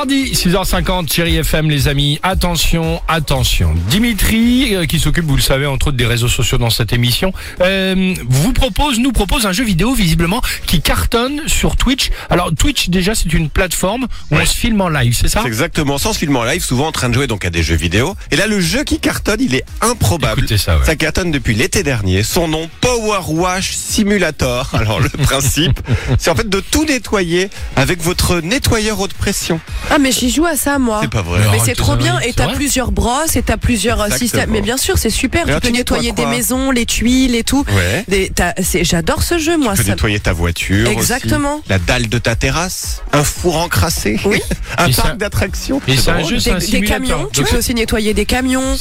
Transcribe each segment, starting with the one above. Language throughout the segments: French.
Mardi, 6h50, chérie FM les amis, attention, attention. Dimitri, euh, qui s'occupe, vous le savez, entre autres des réseaux sociaux dans cette émission, euh, vous propose, nous propose un jeu vidéo visiblement qui cartonne sur Twitch. Alors Twitch déjà c'est une plateforme où on se filme en live, c'est ça? C'est exactement on se filme en live, souvent en train de jouer donc à des jeux vidéo. Et là, le jeu qui cartonne, il est improbable. Écoutez ça, ouais. cartonne depuis l'été dernier. Son nom, Power Wash Simulator. Alors le principe, c'est en fait de tout nettoyer avec votre nettoyeur haute pression. Ah mais j'y joue à ça moi. C'est pas vrai. Mais Mais arrête c'est trop bien et t'as plusieurs brosses et t'as plusieurs euh, Exactement. systèmes. Mais bien sûr c'est super, Mais tu peux tu nettoyer des maisons, les tuiles et tout. Ouais. Des- t'as- c'est- J'adore ce jeu moi. Tu peux ça- nettoyer ta voiture. aussi. Exactement. La dalle de ta terrasse. Un four encrassé. Oui. un Et parc d'attractions. Et c'est un jeu, c'est Des, un des simulateur. camions, tu peux aussi nettoyer des camions.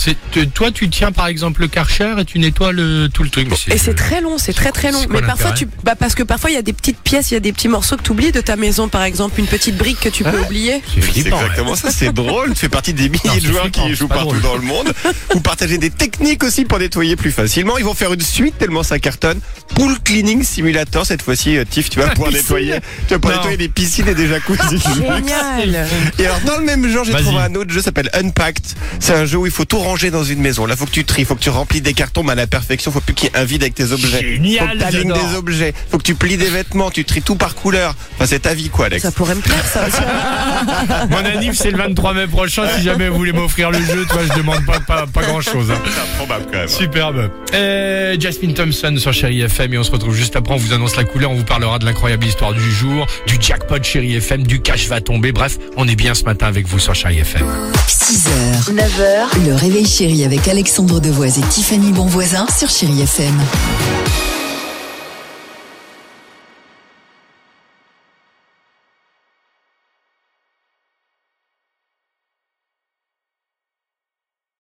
toi tu tiens par exemple le Karcher et tu nettoies le, tout le truc. Et c'est très long, c'est très très long. Mais parfois tu, bah parce que parfois il y a des petites pièces, il y a des petits morceaux que tu oublies de ta maison, par exemple une petite brique que tu peux oublier. C'est C'est flippant, ouais. exactement ça, c'est drôle. Tu fais partie des milliers Non, de joueurs flippant, qui jouent partout drôle. dans le monde. Vous partagez des techniques aussi pour nettoyer plus facilement. Ils vont faire une suite tellement ça cartonne. Pool Cleaning Simulator. Cette fois-ci, euh, Tiff, tu vas pouvoir piscine. nettoyer, tu vas pouvoir Non. nettoyer des piscines et des jacuzzis. Génial. Et alors, dans le même genre, j'ai trouvé un autre jeu, s'appelle Unpacked. C'est un jeu où il faut tout ranger dans une maison. Là, faut que tu tries, faut que tu remplis des cartons, mais à la perfection, faut plus qu'il y ait un vide avec tes objets. Génial, faut que des objets. Faut que tu plies des vêtements, tu tries tout par couleur. Enfin, c'est ta vie, quoi, Alex. Ça pourrait me plaire ça aussi. Mon anniv c'est le 23 mai prochain. Si jamais vous voulez m'offrir le jeu, toi je demande pas, pas, pas grand chose. C'est improbable, quand même. Superbe. Euh, Jasmine Thompson sur Chéri FM et on se retrouve juste après. On vous annonce la couleur. On vous parlera de l'incroyable histoire du jour, du jackpot Chéri FM, du cash va tomber. Bref, on est bien ce matin avec vous sur Chéri FM. 6h, 9h, le réveil chéri avec Alexandre Devoise et Tiffany Bonvoisin sur Chéri FM.